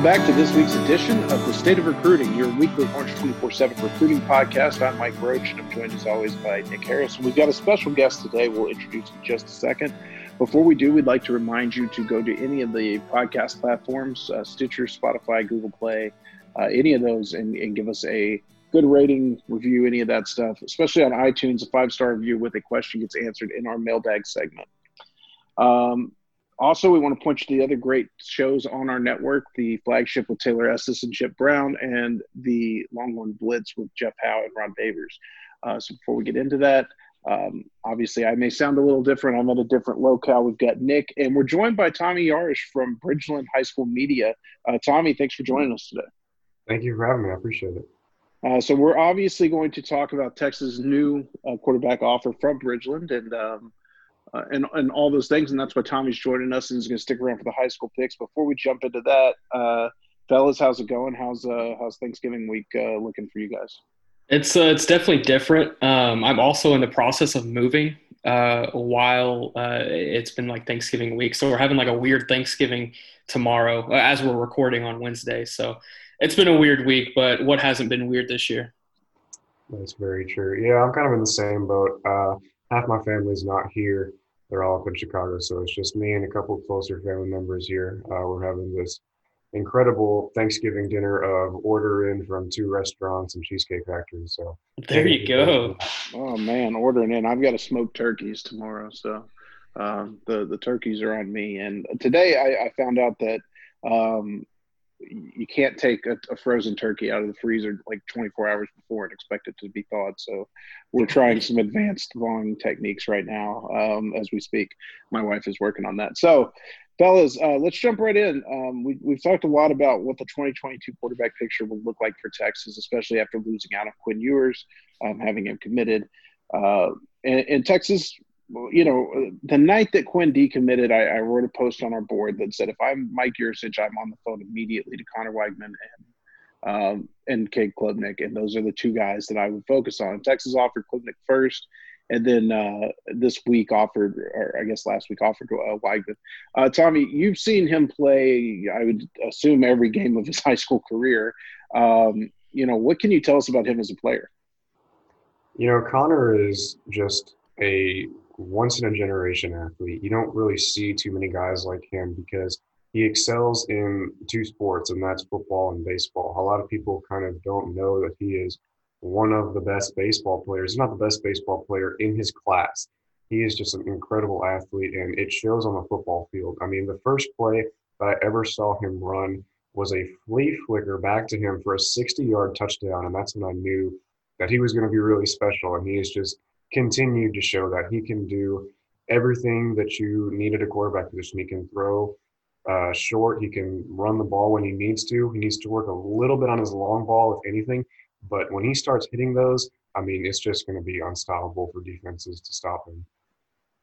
Welcome back to this week's edition of the State of Recruiting, your weekly Orange 24 7 recruiting podcast. I'm Mike Roach, and I'm joined as always by Nick Harris. We've got a special guest today we'll introduce in just a second. Before we do, we'd like to remind you to go to any of the podcast platforms uh, Stitcher, Spotify, Google Play, uh, any of those, and, and give us a good rating, review, any of that stuff, especially on iTunes. A five star review with a question gets answered in our mailbag segment. Um, also, we want to point you to the other great shows on our network the flagship with Taylor Estes and Chip Brown, and the Longhorn Blitz with Jeff Howe and Ron Favors. Uh, so, before we get into that, um, obviously, I may sound a little different. I'm at a different locale. We've got Nick, and we're joined by Tommy Yarrish from Bridgeland High School Media. Uh, Tommy, thanks for joining us today. Thank you for having me. I appreciate it. Uh, so we're obviously going to talk about Texas' new uh, quarterback offer from Bridgeland, and um, uh, and and all those things. And that's why Tommy's joining us and is going to stick around for the high school picks. Before we jump into that, uh, fellas, how's it going? How's uh, how's Thanksgiving week uh, looking for you guys? It's uh, it's definitely different. Um, I'm also in the process of moving uh, while uh, it's been like Thanksgiving week, so we're having like a weird Thanksgiving tomorrow uh, as we're recording on Wednesday. So it's been a weird week, but what hasn't been weird this year? That's very true. Yeah, I'm kind of in the same boat. Uh, half my family's not here, they're all up in Chicago. So it's just me and a couple of closer family members here. Uh, we're having this incredible Thanksgiving dinner of order in from two restaurants and Cheesecake Factory. So there you go. Oh man, ordering in. I've got to smoke turkeys tomorrow, so um, the the turkeys are on me. And today I, I found out that um, you can't take a, a, frozen turkey out of the freezer like 24 hours before and expect it to be thawed. So we're trying some advanced thawing techniques right now um, as we speak. My wife is working on that. So, fellas, uh, let's jump right in. Um, we, we've talked a lot about what the 2022 quarterback picture will look like for Texas, especially after losing out on Quinn Ewers, um, having him committed. Uh, and, and Texas you know, the night that Quinn decommitted, I, I wrote a post on our board that said, if I'm Mike Yurcich, I'm on the phone immediately to Conner Weigman and um, and Cade Klubnik, and those are the two guys that I would focus on. Texas offered Klubnik first, and then uh, this week offered, or I guess last week offered uh, Weigman. Uh, Tommy, you've seen him play. I would assume every game of his high school career. Um, you know, what can you tell us about him as a player? You know, Conner is just a once in a generation athlete. You don't really see too many guys like him because he excels in two sports, and that's football and baseball. A lot of people kind of don't know that he is one of the best baseball players. Not the best baseball player in his class. He is just an incredible athlete, and it shows on the football field. I mean, the first play that I ever saw him run was a flea flicker back to him for a 60 yard touchdown, and that's when I knew that he was going to be really special. And he is just continued to show that he can do everything that you need at a quarterback position. He can throw uh, short. He can run the ball when he needs to. He needs to work a little bit on his long ball, if anything. But when he starts hitting those, I mean, it's just going to be unstoppable for defenses to stop him.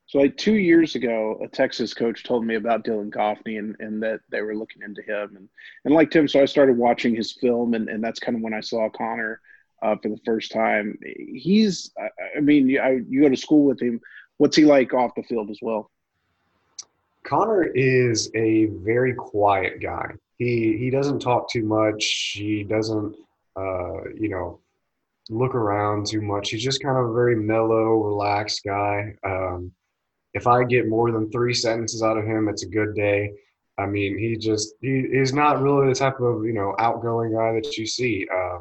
So, like two years ago, a Texas coach told me about Dylan Goffney and, and that they were looking into him. And, and like Tim, so I started watching his film, and, and that's kind of when I saw Conner uh, for the first time. He's, I mean, you, I, you go to school with him. What's he like off the field as well? Conner is a very quiet guy. He he doesn't talk too much. He doesn't, uh, you know, look around too much. He's just kind of a very mellow, relaxed guy. Um, if I get more than three sentences out of him, it's a good day. I mean, he just he is not really the type of you know outgoing guy that you see. Uh,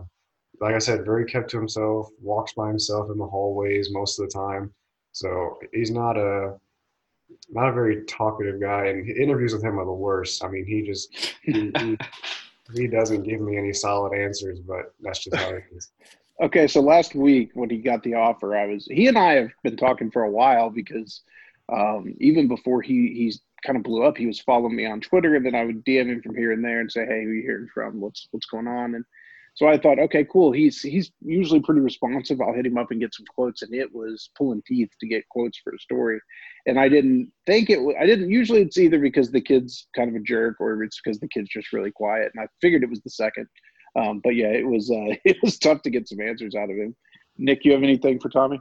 like I said, very kept to himself. Walks by himself in the hallways most of the time. So he's not a not a very talkative guy, and interviews with him are the worst. I mean, he just he, he, he doesn't give me any solid answers, but that's just how it is. Okay, so last week when he got the offer, I was he and I have been talking for a while because um, even before he he's kind of blew up, he was following me on Twitter, and then I would DM him from here and there and say, "Hey, who you hearing from? What's what's going on?" And so I thought, okay, cool. He's he's usually pretty responsive. I'll hit him up and get some quotes, and it was pulling teeth to get quotes for a story. And I didn't think it. I didn't usually. It's either because the kid's kind of a jerk, or it's because the kid's just really quiet. And I figured it was the second. Um, but yeah, it was uh, it was tough to get some answers out of him. Nick, you have anything for Tommy?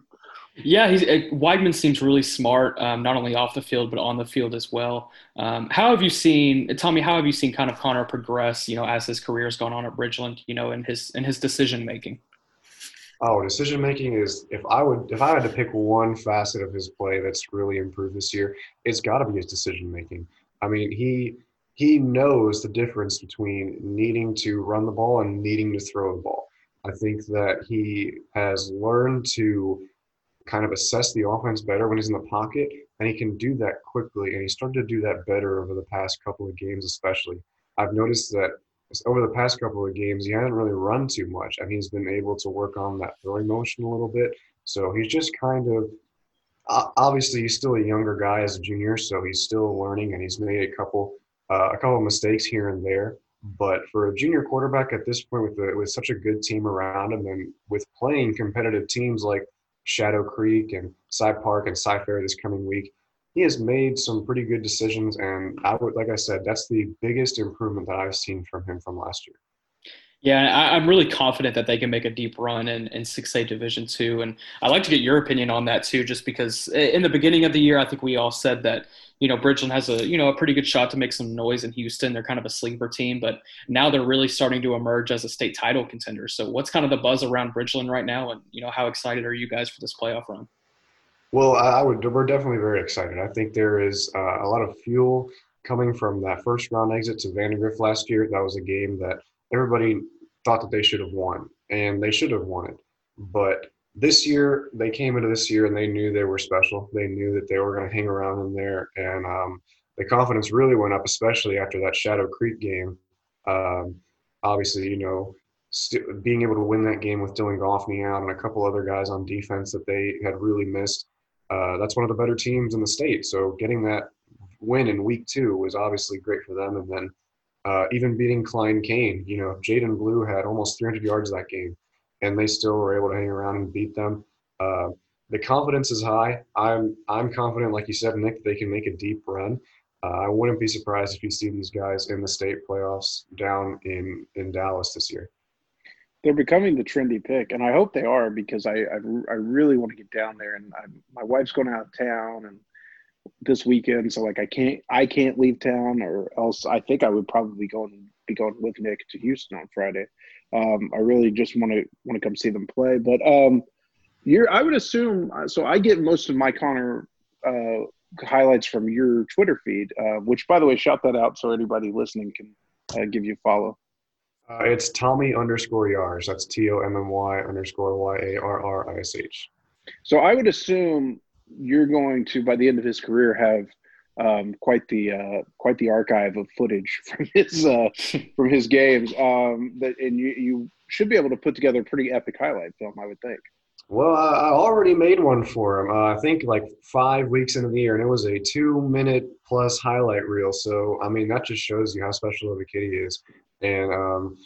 Yeah, he's uh, Weigman seems really smart, um, not only off the field but on the field as well. Um, how have you seen Tommy? How have you seen kind of Conner progress? You know, as his career has gone on at Bridgeland, you know, in his in his decision making. Oh, decision making is if I would if I had to pick one facet of his play that's really improved this year, it's got to be his decision making. I mean, he he knows the difference between needing to run the ball and needing to throw the ball. I think that he has learned to kind of assess the offense better when he's in the pocket, and he can do that quickly. And he started to do that better over the past couple of games, especially. I've noticed that over the past couple of games, he hasn't really run too much, and he's been able to work on that throwing motion a little bit. So he's just kind of obviously he's still a younger guy as a junior, so he's still learning, and he's made a couple uh, a couple of mistakes here and there. But for a junior quarterback at this point, with the, with such a good team around him, and with playing competitive teams like Shadow Creek and Cy Park and Cy Fair this coming week, he has made some pretty good decisions. And I would, like I said, that's the biggest improvement that I've seen from him from last year. Yeah, I, am really confident that they can make a deep run in, in 6A Division two, and I'd like to get your opinion on that too. Just because in the beginning of the year, I think we all said that you know Bridgeland has a you know a pretty good shot to make some noise in Houston. They're kind of a sleeper team, but now they're really starting to emerge as a state title contender. So, what's kind of the buzz around Bridgeland right now, and you know how excited are you guys for this playoff run? Well, I would. We're definitely very excited. I think there is uh, a lot of fuel coming from that first round exit to Vandegrift last year. That was a game that everybody thought that they should have won, and they should have won it. But this year, they came into this year and they knew they were special. They knew that they were going to hang around in there, and um, the confidence really went up, especially after that Shadow Creek game. Um, obviously, you know, st- being able to win that game with Dylan Goffney out and a couple other guys on defense that they had really missed. Uh, that's one of the better teams in the state. So getting that win in week two was obviously great for them. And then uh, even beating Klein Cain, you know, Jaden Blue had almost 300 yards that game, and they still were able to hang around and beat them. Uh, the confidence is high. I'm I'm confident, like you said, Nick, they can make a deep run. Uh, I wouldn't be surprised if you see these guys in the state playoffs down in in Dallas this year. They're becoming the trendy pick, and I hope they are because I I, I really want to get down there. And I, my wife's going out of town, and this weekend, so like I can't I can't leave town, or else I think I would probably go and be going with Nick to Houston on Friday. Um, I really just want to want to come see them play, but um, you're I would assume so. I get most of my Conner uh, highlights from your Twitter feed, uh, which by the way, shout that out so anybody listening can uh, give you a follow. Uh, it's Tommy underscore Yarrish. That's T O M M Y underscore Y A R R I S H. So I would assume you're going to by the end of his career have um, quite the uh, quite the archive of footage from his uh, from his games. Um, that and you you should be able to put together a pretty epic highlight film, I would think. Well, I already made one for him. Uh, I think like five weeks into the year, and it was a two-minute plus highlight reel. So, I mean, that just shows you how special of a kid he is. And um,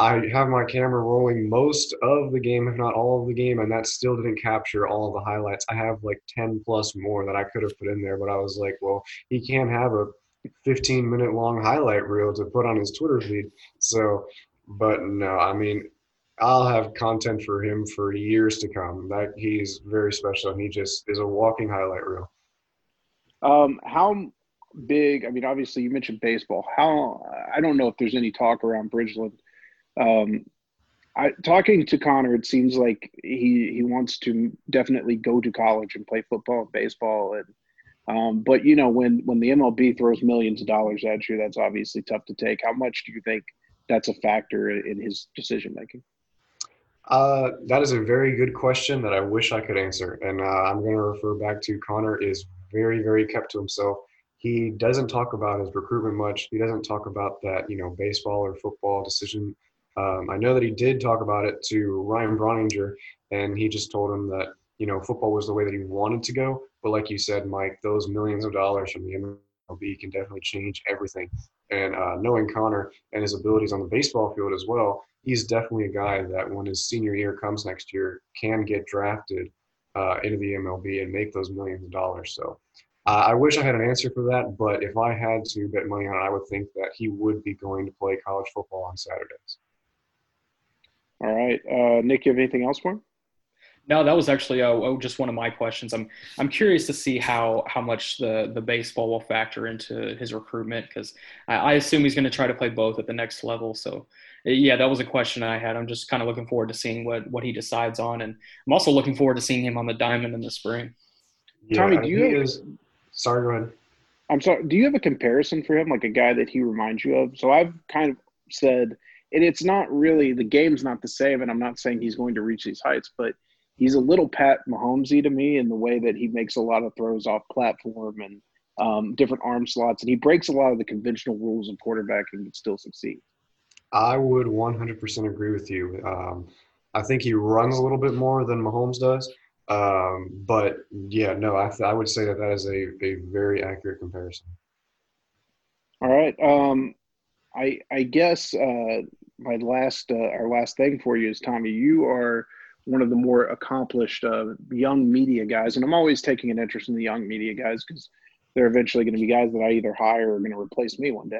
I have my camera rolling most of the game, if not all of the game, and that still didn't capture all the highlights. I have like 10 plus more that I could have put in there, but I was like, well, he can't have a 15 minute long highlight reel to put on his Twitter feed. So, but no, I mean, I'll have content for him for years to come. That he's very special, and he just is a walking highlight reel. Um, how big? I mean, obviously, you mentioned baseball. How I don't know if there's any talk around Bridgeland um, I, talking to Conner, it seems like he he wants to definitely go to college and play football and baseball. And um, but you know when when the MLB throws millions of dollars at you, that's obviously tough to take. How much do you think that's a factor in his decision making? Uh, that is a very good question that I wish I could answer, and uh, I'm going to refer back to Conner is very very kept to himself. He doesn't talk about his recruitment much. He doesn't talk about that you know baseball or football decision. Um, I know that he did talk about it to Ryan Brauninger, and he just told him that you know football was the way that he wanted to go. But like you said, Mike, those millions of dollars from the MLB can definitely change everything. And uh, knowing Conner and his abilities on the baseball field as well, he's definitely a guy that when his senior year comes next year can get drafted uh, into the MLB and make those millions of dollars. So I wish I had an answer for that, but if I had to bet money on it, I would think that he would be going to play college football on Saturdays. All right, uh, Nick, you have anything else for him? No, that was actually uh, just one of my questions. I'm I'm curious to see how how much the the baseball will factor into his recruitment because I, I, assume he's going to try to play both at the next level. So, yeah, that was a question I had. I'm just kind of looking forward to seeing what what he decides on, and I'm also looking forward to seeing him on the diamond in the spring. Yeah, Tommy, do you? Is, sorry, go ahead. I'm sorry. Do you have a comparison for him, like a guy that he reminds you of? So I've kind of said, and it's not really the game's not the same, and I'm not saying he's going to reach these heights, but he's a little Pat Mahomesy to me in the way that he makes a lot of throws off platform and um, different arm slots, and he breaks a lot of the conventional rules of quarterbacking but still succeed. I would 100% agree with you. Um, I think he runs a little bit more than Mahomes does. Um, but yeah, no, I, th- I would say that that is a, a very accurate comparison. All right. Um, I, I guess uh, my last uh, our last thing for you is Tommy. You are one of the more accomplished uh, young media guys, and I'm always taking an interest in the young media guys because they're eventually going to be guys that I either hire or are going to replace me one day.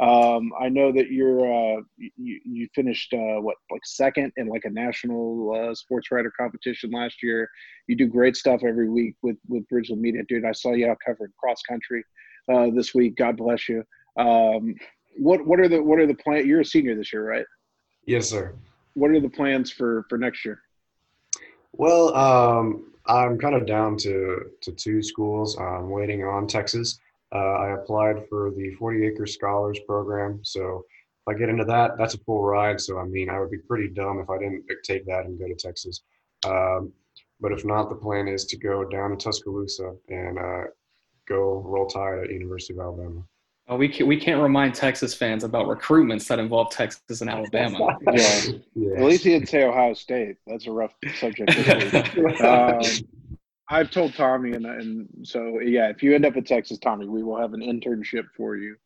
Um, I know that you're uh, you, you finished uh, what like second in like a national uh, sports writer competition last year. You do great stuff every week with with Bridgeland Media, dude. I saw you out covering cross country uh, this week. God bless you. Um, what what are the what are the plans? You're a senior this year, right? Yes, sir. What are the plans for for next year? Well, um, I'm kind of down to, to two schools. I'm waiting on Texas. Uh, I applied for the 40 Acre Scholars Program. So if I get into that, that's a full ride. So, I mean, I would be pretty dumb if I didn't take that and go to Texas. Um, but if not, the plan is to go down to Tuscaloosa and uh, go roll tide at University of Alabama. We can't, we can't remind Texas fans about recruitments that involve Texas and Alabama. yeah. yeah. At least he didn't say Ohio State. That's a rough subject. um, I've told Tommy, and, and so yeah, if you end up at Texas, Tommy, we will have an internship for you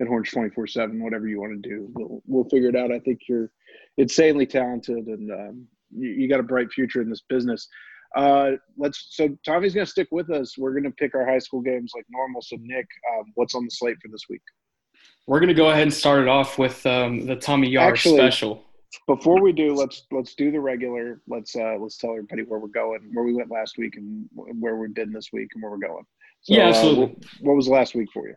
at Horns twenty four seven. Whatever you want to do, we'll we'll figure it out. I think you're insanely talented, and um, you, you got a bright future in this business. Uh, let's. So Tommy's going to stick with us. We're going to pick our high school games like normal. So Nick, um, what's on the slate for this week? We're going to go ahead and start it off with um, the Tommy Yar Actually, special. Before we do, let's let's do the regular. Let's uh, let's tell everybody where we're going, where we went last week, and where we've been this week, and where we're going. So, yeah, absolutely. Uh, what was last week for you?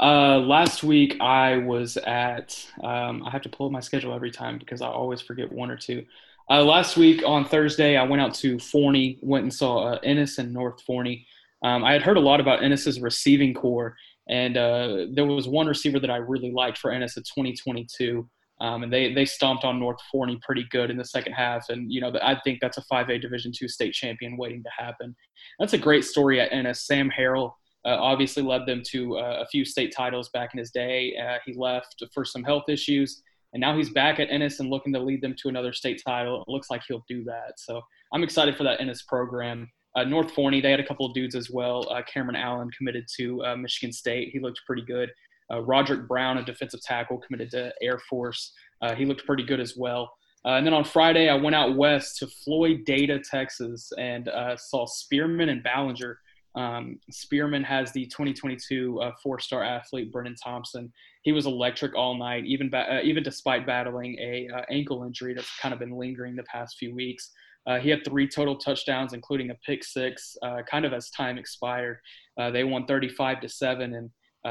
Uh, last week I was at. Um, I have to pull up my schedule every time because I always forget one or two. Uh, last week on Thursday, I went out to Forney, went and saw uh, Ennis and North Forney. Um, I had heard a lot about Ennis's receiving corps, and uh, there was one receiver that I really liked for Ennis at 2022. Um, and they they stomped on North Forney pretty good in the second half, and you know I think that's a 5A Division two state champion waiting to happen. That's a great story at Ennis. Sam Harrell uh, obviously led them to uh, a few state titles back in his day. Uh, he left for some health issues, and now he's back at Ennis and looking to lead them to another state title. It looks like he'll do that. So I'm excited for that Ennis program. Uh, North Forney, they had a couple of dudes as well. Uh, Cameron Allen committed to uh, Michigan State. He looked pretty good. Uh, Roderick Brown, a defensive tackle, committed to Air Force. Uh, he looked pretty good as well. Uh, and then on Friday, I went out west to Floydada, Texas, and saw Spearman and Ballinger um, Spearman has the 2022 uh, four-star athlete Brennan Thompson. He was electric all night, even ba- uh, even despite battling a uh, ankle injury that's kind of been lingering the past few weeks. Uh, he had three total touchdowns, including a pick six, uh, kind of as time expired. Uh, they won 35 to seven, and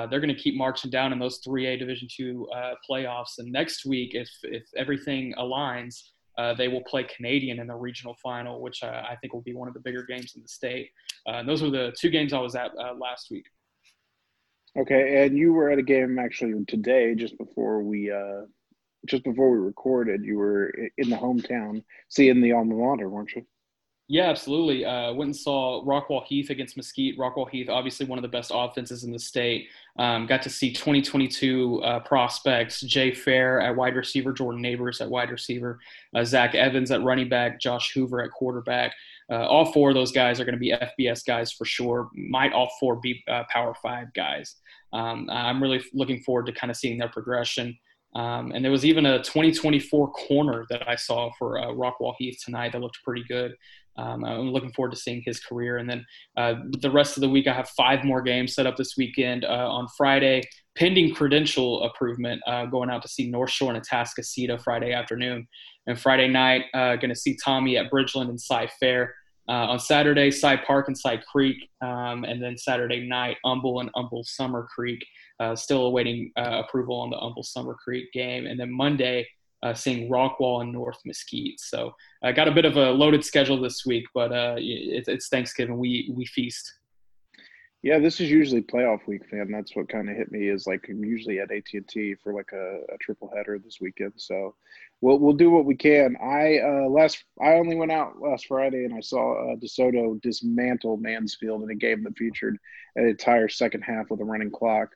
they're going to keep marching down in those 3A Division two playoffs. And next week, if if everything aligns, uh, they will play Canadian in the regional final, which uh, I think will be one of the bigger games in the state. Uh, those were the two games I was at uh, last week. Okay, and you were at a game actually today, just before we uh, just before we recorded, you were in the hometown seeing the alma mater, weren't you? Yeah, absolutely. Uh, went and saw Rockwall Heath against Mesquite. Rockwall Heath, obviously one of the best offenses in the state. Um, got to see 2022 uh, prospects: Jay Fair at wide receiver, Jordan Neighbors at wide receiver, uh, Zach Evans at running back, Josh Hoover at quarterback. Uh, all four of those guys are going to be FBS guys for sure. Might all four be uh, Power Five guys. Um, I'm really looking forward to kind of seeing their progression. Um, and there was even a 2024 corner that I saw for uh, Rockwall Heath tonight that looked pretty good. Um, I'm looking forward to seeing his career. And then uh, the rest of the week, I have five more games set up this weekend. Uh, on Friday, pending credential improvement, uh, going out to see North Shore and Atascocita Friday afternoon. And Friday night, uh, going to see Tommy at Bridgeland and Cy Fair. Uh, on Saturday, Cy Park and Cy Creek. Um, and then Saturday night, Humble and Humble Summer Creek. Uh, still awaiting approval on the Humble Summer Creek game. And then Monday, uh, seeing Rockwall and North Mesquite. So I got a bit of a loaded schedule this week, but uh, it, it's Thanksgiving. We we feast. Yeah, this is usually playoff week, fan. That's what kind of hit me is like I'm usually at AT and T for like a, a, triple header this weekend. So we'll we'll do what we can. I uh, last I only went out last Friday and I saw uh, DeSoto dismantle Mansfield in a game that featured an entire second half with a running clock.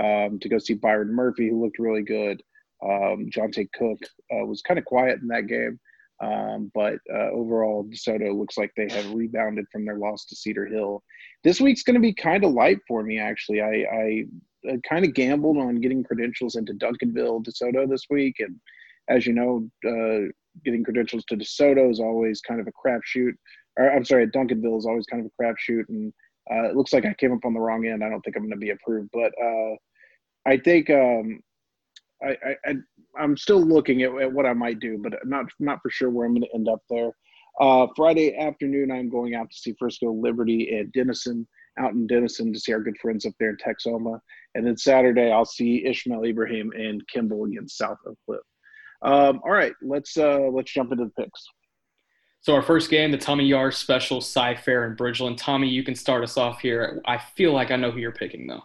Um, to go see Byron Murphy, who looked really good. Um, Johntay Cook uh, was kind of quiet in that game, um, but uh, overall, DeSoto looks like they have rebounded from their loss to Cedar Hill. This week's going to be kind of light for me, actually. I, I, I kind of gambled on getting credentials into Duncanville, DeSoto this week, and as you know, uh, getting credentials to DeSoto is always kind of a crapshoot. Or I'm sorry, Duncanville is always kind of a crapshoot, and uh, it looks like I came up on the wrong end. I don't think I'm going to be approved, but uh, I think um, I, I, I am still looking at, at, what I might do, but not not for sure where I'm going to end up there. Uh, Friday afternoon, I'm going out to see Frisco Liberty at Denison, out in Denison to see our good friends up there in Texoma, and then Saturday I'll see Ishmael Ibrahim and Kimball against South Oak Cliff. Um, all right, let's uh, let's jump into the picks. So our first game, the Tommy Yar Special, Cy Fair and Bridgeland. Tommy, you can start us off here. I feel like I know who you're picking though.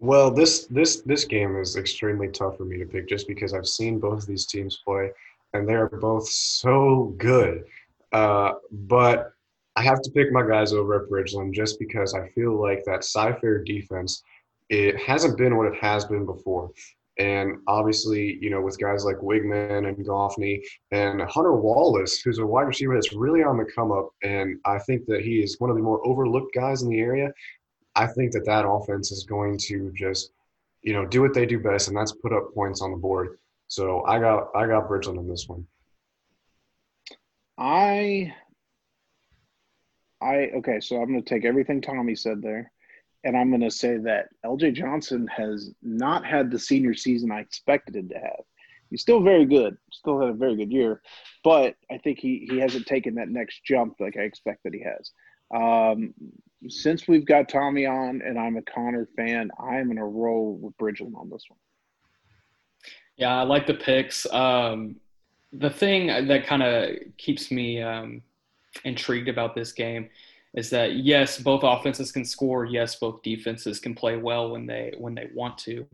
Well, this this this game is extremely tough for me to pick just because I've seen both of these teams play, and they are both so good. Uh, but I have to pick my guys over at Bridgeland just because I feel like that Cy-Fair defense it hasn't been what it has been before. And obviously, you know, with guys like Weigman and Goffney and Hunter Wallace, who's a wide receiver that's really on the come up, and I think that he is one of the more overlooked guys in the area. I think that that offense is going to just, you know, do what they do best, and that's put up points on the board. So I got I got Bridgeland in this one. I I okay, so I'm going to take everything Tommy said there, and I'm going to say that LJ Johnson has not had the senior season I expected him to have. He's still very good, still had a very good year, but I think he he hasn't taken that next jump like I expect that he has. Um, since we've got Tommy on and I'm a Conner fan, I'm going to roll with Bridgeland on this one. Yeah, I like the picks. Um, the thing that kind of keeps me um, intrigued about this game is that yes, both offenses can score. Yes, both defenses can play well when they when they want to.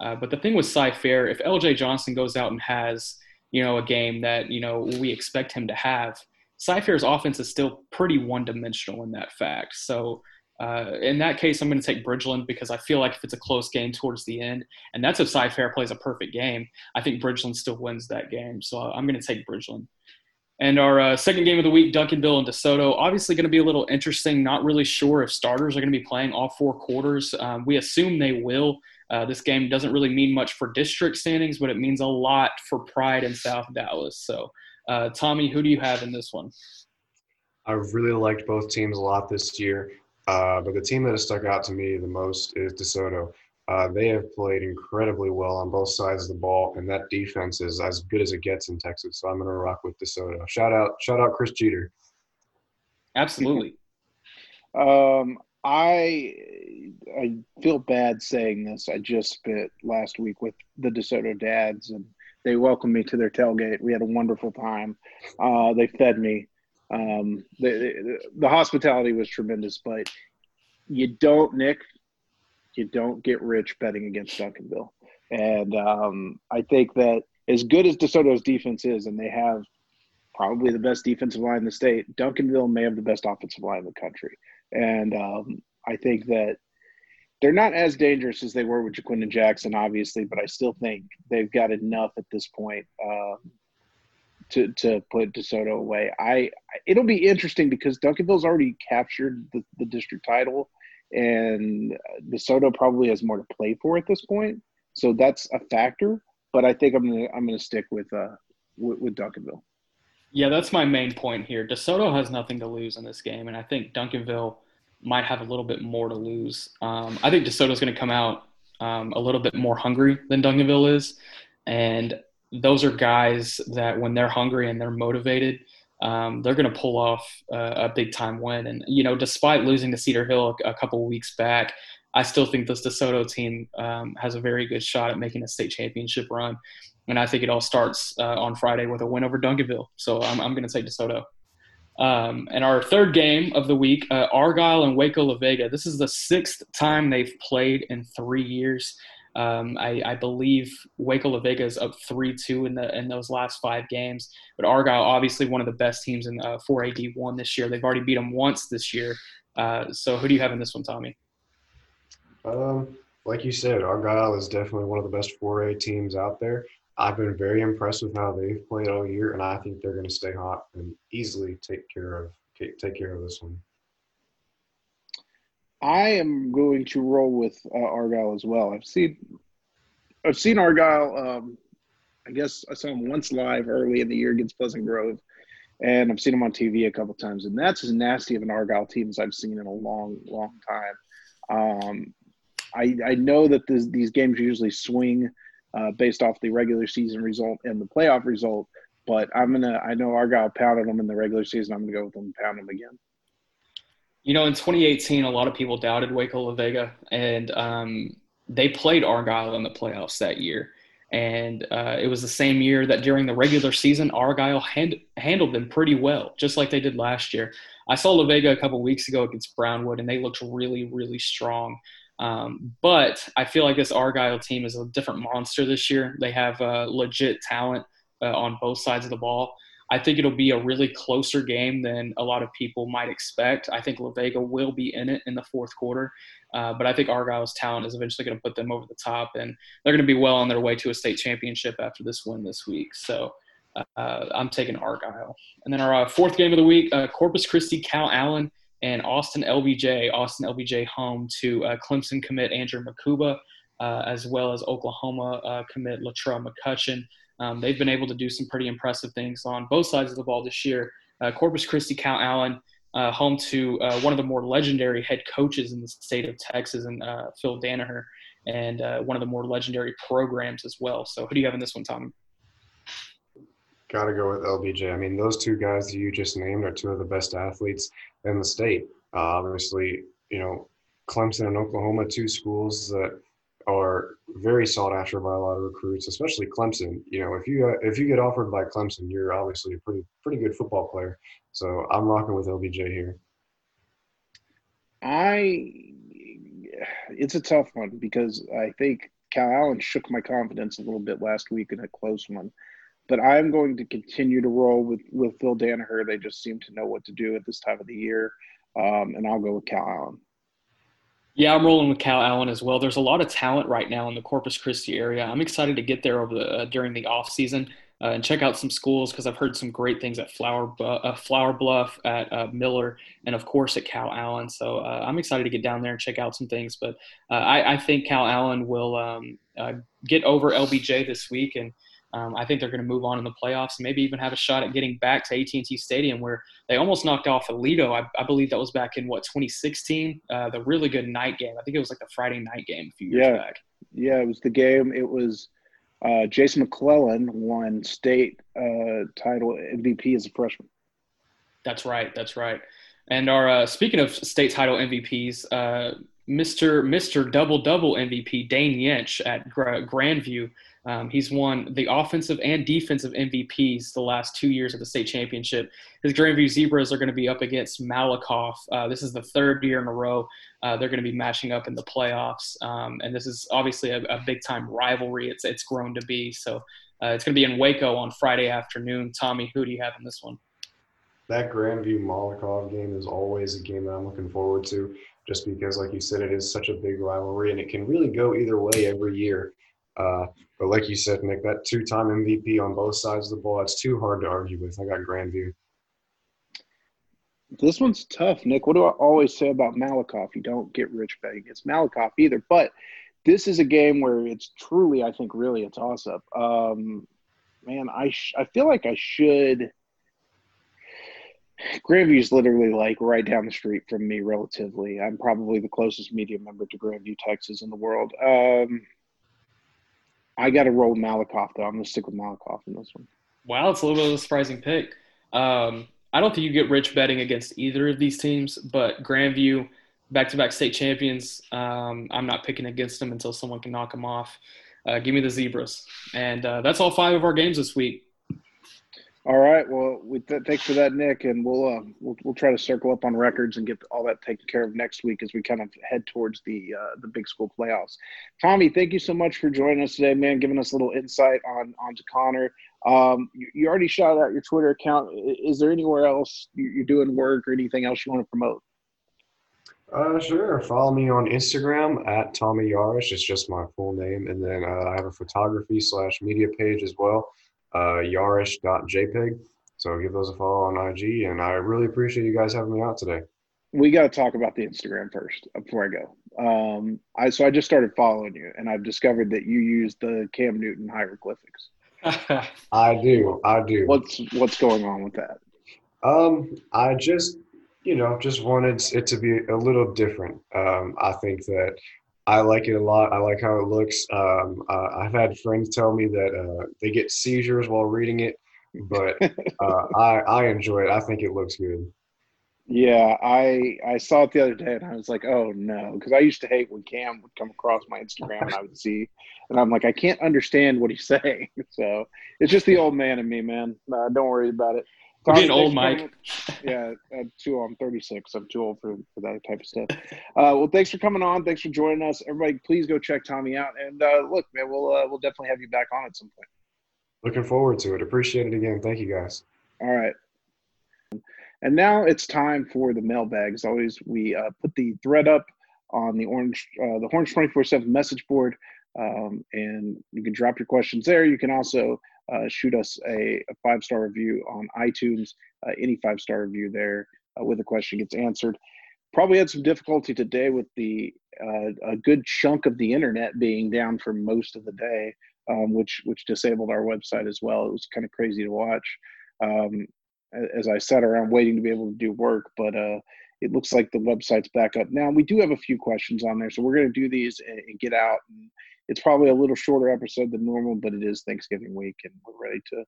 Uh, but the thing with Cy Fair, if LJ Johnson goes out and has you know a game that you know we expect him to have, Cy-Fair's offense is still pretty one-dimensional in that fact. So uh, in that case, I'm going to take Bridgeland because I feel like if it's a close game towards the end, and that's if Cy-Fair plays a perfect game, I think Bridgeland still wins that game. So I'm going to take Bridgeland. And our uh, second game of the week, Duncanville and DeSoto, obviously going to be a little interesting. Not really sure if starters are going to be playing all four quarters. Um, we assume they will. Uh, this game doesn't really mean much for district standings, but it means a lot for Pride in South Dallas. So uh, Tommy, who do you have in this one? I really liked both teams a lot this year, uh, but the team that has stuck out to me the most is DeSoto. Uh, they have played incredibly well on both sides of the ball, and that defense is as good as it gets in Texas. So I'm going to rock with DeSoto. Shout out, shout out, Chris Jeter. Absolutely. um, I I feel bad saying this. I just spent last week with the DeSoto dads, and they welcomed me to their tailgate. We had a wonderful time. Uh, they fed me. Um, the, the hospitality was tremendous, but you don't, Nick, you don't get rich betting against Duncanville. And um, I think that as good as DeSoto's defense is, and they have probably the best defensive line in the state, Duncanville may have the best offensive line in the country. And um, I think that they're not as dangerous as they were with Ja'Quinden Jackson, obviously, but I still think they've got enough at this point um, to to put DeSoto away. I it'll be interesting because Duncanville's already captured the, the district title, and DeSoto probably has more to play for at this point. So that's a factor. But I think I'm gonna I'm gonna stick with uh with, with Duncanville. Yeah, that's my main point here. DeSoto has nothing to lose in this game, and I think Duncanville might have a little bit more to lose. Um, I think DeSoto's going to come out um, a little bit more hungry than Duncanville is, and those are guys that when they're hungry and they're motivated, um, they're going to pull off a, a, big time win. And you know, despite losing to Cedar Hill a, a couple weeks back, I still think this DeSoto team um, has a very good shot at making a state championship run. And I think it all starts uh, on Friday with a win over Duncanville. So I'm, I'm going to say DeSoto. Um, and our third game of the week, uh, Argyle and Waco La Vega. This is the sixth time they've played in three years. Um, I, I, believe Waco La Vega is up three two in the in those last five games. But Argyle, obviously one of the best teams in uh, 4A one this year. They've already beat them once this year. Uh, so who do you have in this one, Tommy? Um, like you said, Argyle is definitely one of the best 4A teams out there. I've been very impressed with how they've played all year, and I think they're going to stay hot and easily take care of take care of this one. I am going to roll with uh, Argyle as well. I've seen I've seen Argyle. Um, I guess I saw him once live early in the year against Pleasant Grove, and I've seen him on TV a couple times, and that's as nasty of an Argyle team as I've seen in a long, long time. Um, I, I know that this, these games usually swing uh, based off the regular season result and the playoff result. But I'm gonna. I know Argyle pounded them in the regular season. I'm gonna go with them pound them again. You know, in 2018, a lot of people doubted Waco La Vega, and um, they played Argyle in the playoffs that year. And uh, it was the same year that during the regular season, Argyle hand, handled them pretty well, just like they did last year. I saw La Vega a couple weeks ago against Brownwood, and they looked really, really strong. Um, but I feel like this Argyle team is a different monster this year. They have uh, legit talent uh, on both sides of the ball. I think it'll be a really closer game than a lot of people might expect. I think La Vega will be in it in the fourth quarter, uh, but I think Argyle's talent is eventually going to put them over the top, and they're going to be well on their way to a state championship after this win this week. So uh, I'm taking Argyle. And then our uh, fourth game of the week, uh, Corpus Christi Calallen and Austin LBJ, Austin LBJ home to uh, Clemson commit Andrew Mukuba, uh, as well as Oklahoma uh, commit Latrell McCutcheon. Um, they've been able to do some pretty impressive things on both sides of the ball this year. Uh, Corpus Christi Calallen, uh, home to uh, one of the more legendary head coaches in the state of Texas, and Phil Danaher, and one of the more legendary programs as well. So, who do you have in this one, Tom? Got to go with LBJ. I mean, those two guys you just named are two of the best athletes in the state. Uh, obviously, you know, Clemson and Oklahoma, two schools that are very sought after by a lot of recruits, especially Clemson. You know, if you uh, if you get offered by Clemson, you're obviously a pretty pretty good football player. So I'm rocking with LBJ here. I it's a tough one because I think Calallen shook my confidence a little bit last week in a close one. But I'm going to continue to roll with with Phil Danaher. They just seem to know what to do at this time of the year, um, and I'll go with Calallen. Yeah, I'm rolling with Calallen as well. There's a lot of talent right now in the Corpus Christi area. I'm excited to get there over the uh, during the off season uh, and check out some schools because I've heard some great things at Flower uh, Flower Bluff, at uh, Miller, and of course at Calallen. So uh, I'm excited to get down there and check out some things. But uh, I, I, think Calallen will um, get over LBJ this week and um, I think they're going to move on in the playoffs and maybe even have a shot at getting back to AT&T Stadium where they almost knocked off Aledo. I, I believe that was back in what 2016, uh, the really good night game. I think it was like the Friday night game a few years yeah. back. Yeah, it was the game. It was uh, Jase McClellan won state uh, title MVP as a freshman. That's right. That's right. And our uh, speaking of state title MVPs, Mr. Mr. Double Double MVP Dane Yench at Grandview um, he's won the offensive and defensive MVPs the last two years of the state championship. His Grandview Zebras are going to be up against Malakoff. Uh, this is the third year in a row uh, they're going to be matching up in the playoffs, um, and this is obviously a, a big time rivalry. It's it's grown to be so. Uh, it's going to be in Waco on Friday afternoon. Tommy, who do you have in this one? That Grandview Malakoff game is always a game that I'm looking forward to, just because, like you said, it is such a big rivalry and it can really go either way every year. Uh, but like you said, Nick, that two-time MVP on both sides of the ball, it's too hard to argue with. I got Grandview. This one's tough, Nick. What do I always say about Malakoff? You don't get rich betting against Malakoff either. But this is a game where it's truly, I think, really a toss-up. Um, man, I sh- I feel like I should. Grandview is literally like right down the street from me, relatively. I'm probably the closest media member to Grandview, Texas, in the world. Um, I got to roll Malakoff though. I'm gonna stick with Malakoff in this one. Wow, it's a little bit of a surprising pick. Um, I don't think you get rich betting against either of these teams, but Grandview, back-to-back state champions. Um, I'm not picking against them until someone can knock them off. Uh, give me the zebras, and uh, that's all five of our games this week. All right. Well, we th- thanks for that, Nick, and we'll, uh, we'll we'll try to circle up on records and get all that taken care of next week as we kind of head towards the uh, the big school playoffs. Tommy, thank you so much for joining us today, man. Giving us a little insight on onto Conner. Um, you, you, already shouted out your Twitter account. Is there anywhere else you're doing work or anything else you want to promote? Uh, sure. Follow me on Instagram at Tommy Yarrish. It's just my full name, and then uh, I have a photography slash media page as well uh, yarrish.jpg. So give those a follow on IG, and I really appreciate you guys having me out today. We got to talk about the Instagram first before I go. Um, I so I just started following you, and I've discovered that you use the Cam Newton hieroglyphics. I do, I do. What's what's going on with that? Um, I just, you know, just wanted it to be a little different. Um, I think that I like it a lot. I like how it looks. Um, uh, I've had friends tell me that uh, they get seizures while reading it, but uh, I, I enjoy it. I think it looks good. Yeah, I I saw it the other day and I was like, oh no, because I used to hate when Cam would come across my Instagram and I would see, and I'm like, I can't understand what he's saying. So it's just the old man in me, man. Uh, don't worry about it. We're getting old, Mike. yeah, I'm too. I'm 36. I'm too old for, for that type of stuff. Uh, well, thanks for coming on. Thanks for joining us. Everybody, please go check Tommy out. And uh, look, man, we'll uh, we'll definitely have you back on at some point. Looking forward to it. Appreciate it again. Thank you, guys. All right. And now it's time for the mailbag. As always, we uh, put the thread up on the orange uh, the orange 24/7 message board, um, and you can drop your questions there. You can also uh, shoot us a, a five star review on iTunes. Uh, any five star review there uh, with a question gets answered. Probably had some difficulty today with the uh, a good chunk of the internet being down for most of the day, um, which which disabled our website as well. It was kind of crazy to watch um, as I sat around waiting to be able to do work, but uh, it looks like the website's back up now. We do have a few questions on there, so we're going to do these and, and get out and it's probably a little shorter episode than normal, but it is Thanksgiving week, and we're ready to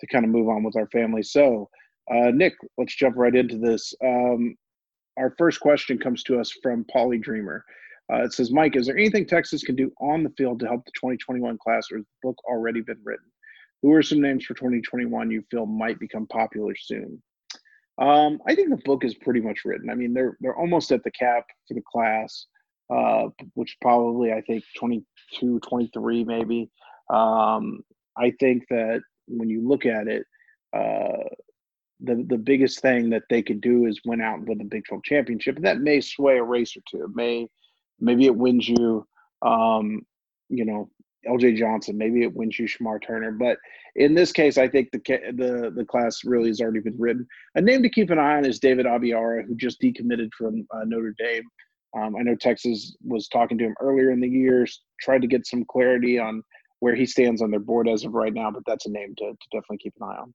to kind of move on with our family. So, uh, Nick, let's jump right into this. Um, our first question comes to us from Polly Dreamer. Uh, it says, Mike, is there anything Texas can do on the field to help the 2021 class, or has the book already been written? Who are some names for 2021 you feel might become popular soon? Um, I think the book is pretty much written. I mean, they're they're almost at the cap for the class uh, which probably I think 22, 23 maybe. Um, I think that when you look at it, uh, the the biggest thing that they could do is win out with a Big 12 championship, and that may sway a race or two. It may maybe it wins you, um, you know, LJ Johnson. Maybe it wins you Shemar Turner. But in this case, I think the the the class really has already been written. A name to keep an eye on is David Abiara, who just decommitted from uh, Notre Dame. Um, I know Texas was talking to him earlier in the year, tried to get some clarity on where he stands on their board as of right now, but that's a name to, to definitely keep an eye on.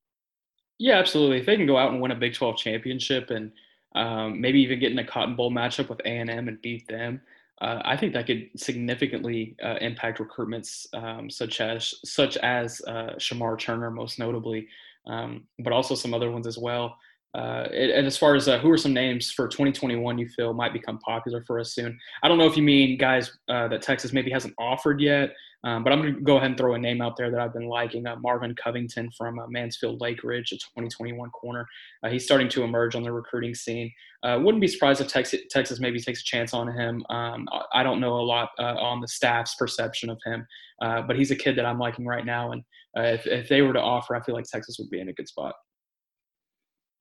Yeah, absolutely. If they can go out and win a Big 12 championship and um, maybe even get in a Cotton Bowl matchup with A&M and beat them, uh, I think that could significantly uh, impact recruitments um, such as such as uh, Shemar Turner, most notably, um, but also some other ones as well. Uh, and as far as uh, who are some names for 2021 you feel might become popular for us soon? I don't know if you mean guys uh, that Texas maybe hasn't offered yet, um, but I'm going to go ahead and throw a name out there that I've been liking uh, Marvin Covington from uh, Mansfield Lake Ridge, a 2021 corner. Uh, he's starting to emerge on the recruiting scene. wouldn't be surprised if Texas, Texas maybe takes a chance on him. Um, I don't know a lot on the staff's perception of him, but he's a kid that I'm liking right now. And if, if they were to offer, I feel like Texas would be in a good spot.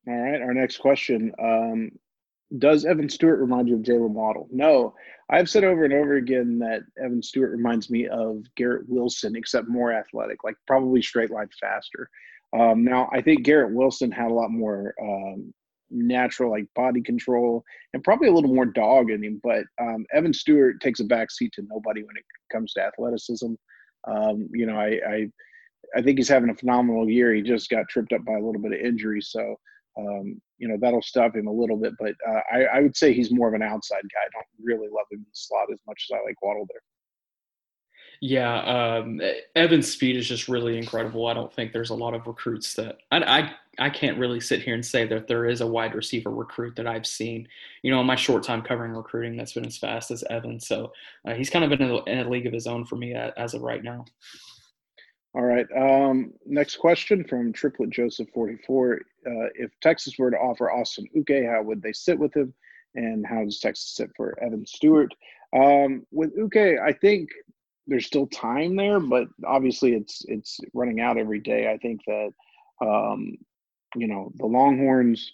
All right. Our next question. Um, does Evan Stewart remind you of Jaylen Waddle? No. I've said over and over again that Evan Stewart reminds me of Garrett Wilson, except more athletic, like probably straight line faster. Um, now, I think Garrett Wilson had a lot more um, natural, like body control, and probably a little more dog in him. But um, Evan Stewart takes a back seat to nobody when it comes to athleticism. Um, you know, I, I, I think he's having a phenomenal year. He just got tripped up by a little bit of injury, so um, you know that'll stop him a little bit. But uh, I, I would say he's more of an outside guy. I don't really love him in the slot as much as I like Waddle there. Yeah, um, Evan's speed is just really incredible. I don't think there's a lot of recruits that I, I I can't really sit here and say that there is a wide receiver recruit that I've seen. You know, in my short time covering recruiting, that's been as fast as Evan. So uh, he's kind of in a, in a, league of his own for me as of right now. All right. Um, next question from Triplet Joseph 44. Uh, if Texas were to offer Austin Uke, how would they sit with him? And how does Texas sit for Evan Stewart? Um, with Uke, I think there's still time there, but obviously it's it's running out every day. I think that um, you know the Longhorns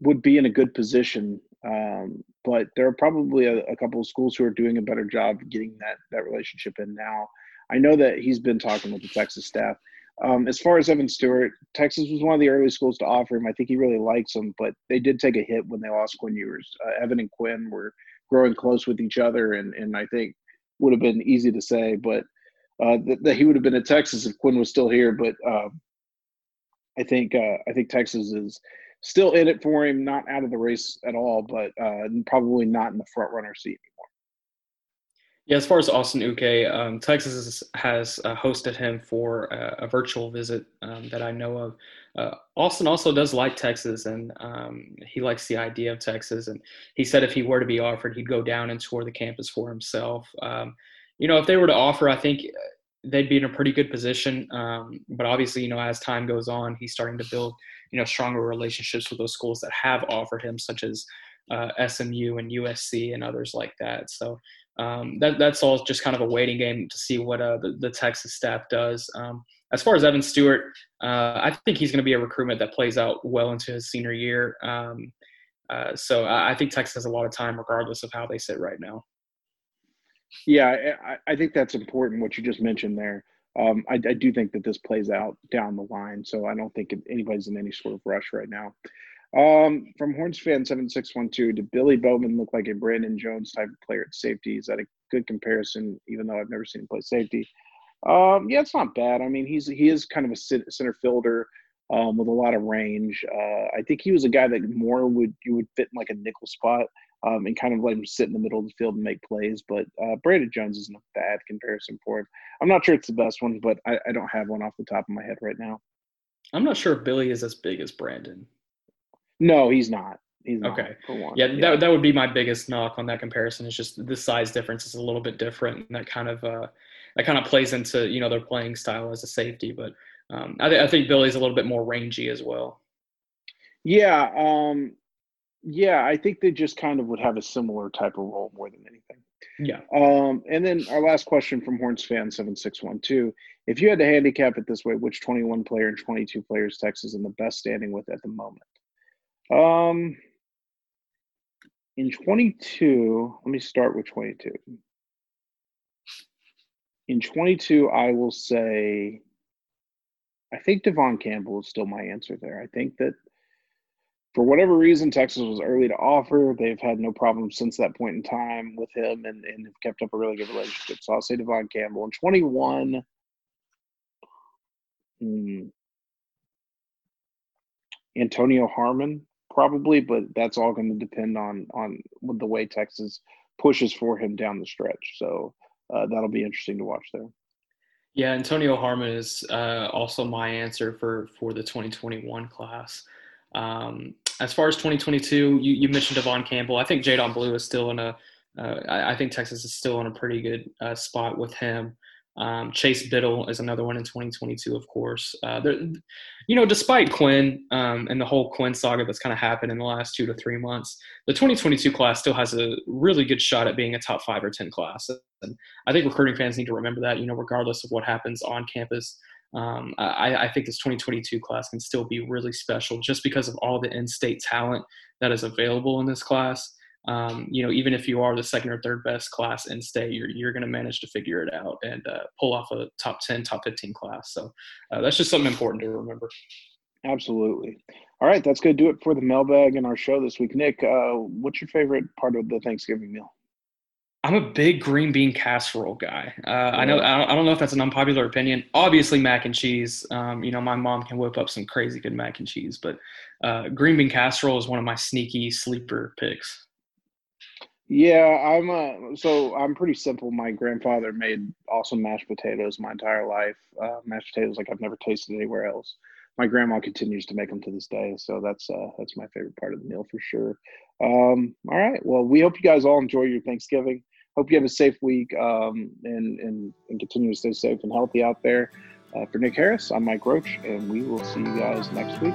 would be in a good position, um, but there are probably a, a, couple of schools who are doing a better job getting that that relationship in now. I know that he's been talking with the Texas staff. Um, as far as Evan Stewart, Texas was one of the early schools to offer him. I think he really likes him, but they did take a hit when they lost Quinn Ewers. Uh, Evan and Quinn were growing close with each other, and and I think would have been easy to say, but uh, that, that, he would have been in Texas if Quinn was still here. But um, I think uh, I think Texas is still in it for him, not out of the race at all, but uh, probably not in the front runner seat anymore. Yeah, as far as Austin Uke, um, Texas has uh, hosted him for a, a virtual visit um, that I know of. Uh, Austin also does like Texas, and um, he likes the idea of Texas. And he said if he were to be offered, he'd go down and tour the campus for himself. Um, you know, if they were to offer, I think they'd be in a pretty good position. Um, but obviously, you know, as time goes on, he's starting to build, you know, stronger relationships with those schools that have offered him, such as uh, SMU and USC and others like that. So um, that, that's all just kind of a waiting game to see what uh, the, the, Texas staff does. Um, as far as Evan Stewart, uh, I think he's going to be a recruitment that plays out well into his senior year. Um, uh, so I, I, think Texas has a lot of time, regardless of how they sit right now. Yeah, I, I think that's important. What you just mentioned there. Um, I, I, do think that this plays out down the line, so I don't think anybody's in any sort of rush right now. Um, from Horns fan seven six one two, did Billy Bowman look like a Brandon Jones type of player at safety? Is that a good comparison? Even though I've never seen him play safety, um, yeah, it's not bad. I mean, he's he is kind of a center fielder um, with a lot of range. Uh, I think he was a guy that more would you would fit in like a nickel spot um, and kind of let him sit in the middle of the field and make plays. But uh, Brandon Jones isn't a bad comparison for him. I'm not sure it's the best one, but I, I don't have one off the top of my head right now. I'm not sure if Billy is as big as Brandon. No, he's not. He's not, okay. Yeah, yeah, that that would be my biggest knock on that comparison. Is just the size difference is a little bit different, and that kind of uh, that kind of plays into you know their playing style as a safety. But um, I, th- I think Billy's a little bit more rangy as well. Yeah, um, yeah, I think they just kind of would have a similar type of role more than anything. Yeah. Um, and then our last question from Horns fan seven six one two: If you had to handicap it this way, which twenty one player and twenty two players Texas in the best standing with at the moment? Um, in 22, let me start with 22. In 22, I will say, I think Devon Campbell is still my answer there. I think that for whatever reason, Texas was early to offer. They've had no problem since that point in time with him and, and have kept up a really good relationship. So I'll say Devon Campbell. In 21, hmm, Antonio Harmon probably, but that's all going to depend on on the way Texas pushes for him down the stretch. So uh, that'll be interesting to watch there. Yeah, Antonio Harmon is uh, also my answer for for the 2021 class. Um, as far as 2022, you, you mentioned Devon Campbell. I think Jaydon Blue is still in a. Uh, I, I think Texas is still in a pretty good uh, spot with him. Um, Chase Biddle is another one in 2022, of course. Uh, you know, despite Quinn um, and the whole Quinn saga that's kind of happened in the last two to three months, the 2022 class still has a really good shot at being a top five or 10 class. And I think recruiting fans need to remember that, you know, regardless of what happens on campus, um, I, I, think this 2022 class can still be really special just because of all the in-state talent that is available in this class. Um, you know, even if you are the second or third best class in state, you're, you're going to manage to figure it out and uh, pull off a top 10, top 15 class. So uh, that's just something important to remember. Absolutely. All right, that's going to do it for the mailbag and our show this week. Nick, uh, what's your favorite part of the Thanksgiving meal? I'm a big green bean casserole guy. Uh, I know I don't know if that's an unpopular opinion. Obviously, mac and cheese. Um, you know, my mom can whip up some crazy good mac and cheese, but uh, green bean casserole is one of my sneaky sleeper picks. Yeah, I'm uh so I'm pretty simple. My grandfather made awesome mashed potatoes my entire life. Uh, mashed potatoes like I've never tasted anywhere else. My grandma continues to make them to this day, so that's uh, that's my favorite part of the meal for sure. Um, all right, well, we hope you guys all enjoy your Thanksgiving hope you have a safe week um, and, and, and continue to stay safe and healthy out there. Uh, for Nick Harris, I'm Mike Roach, and we will see you guys next week.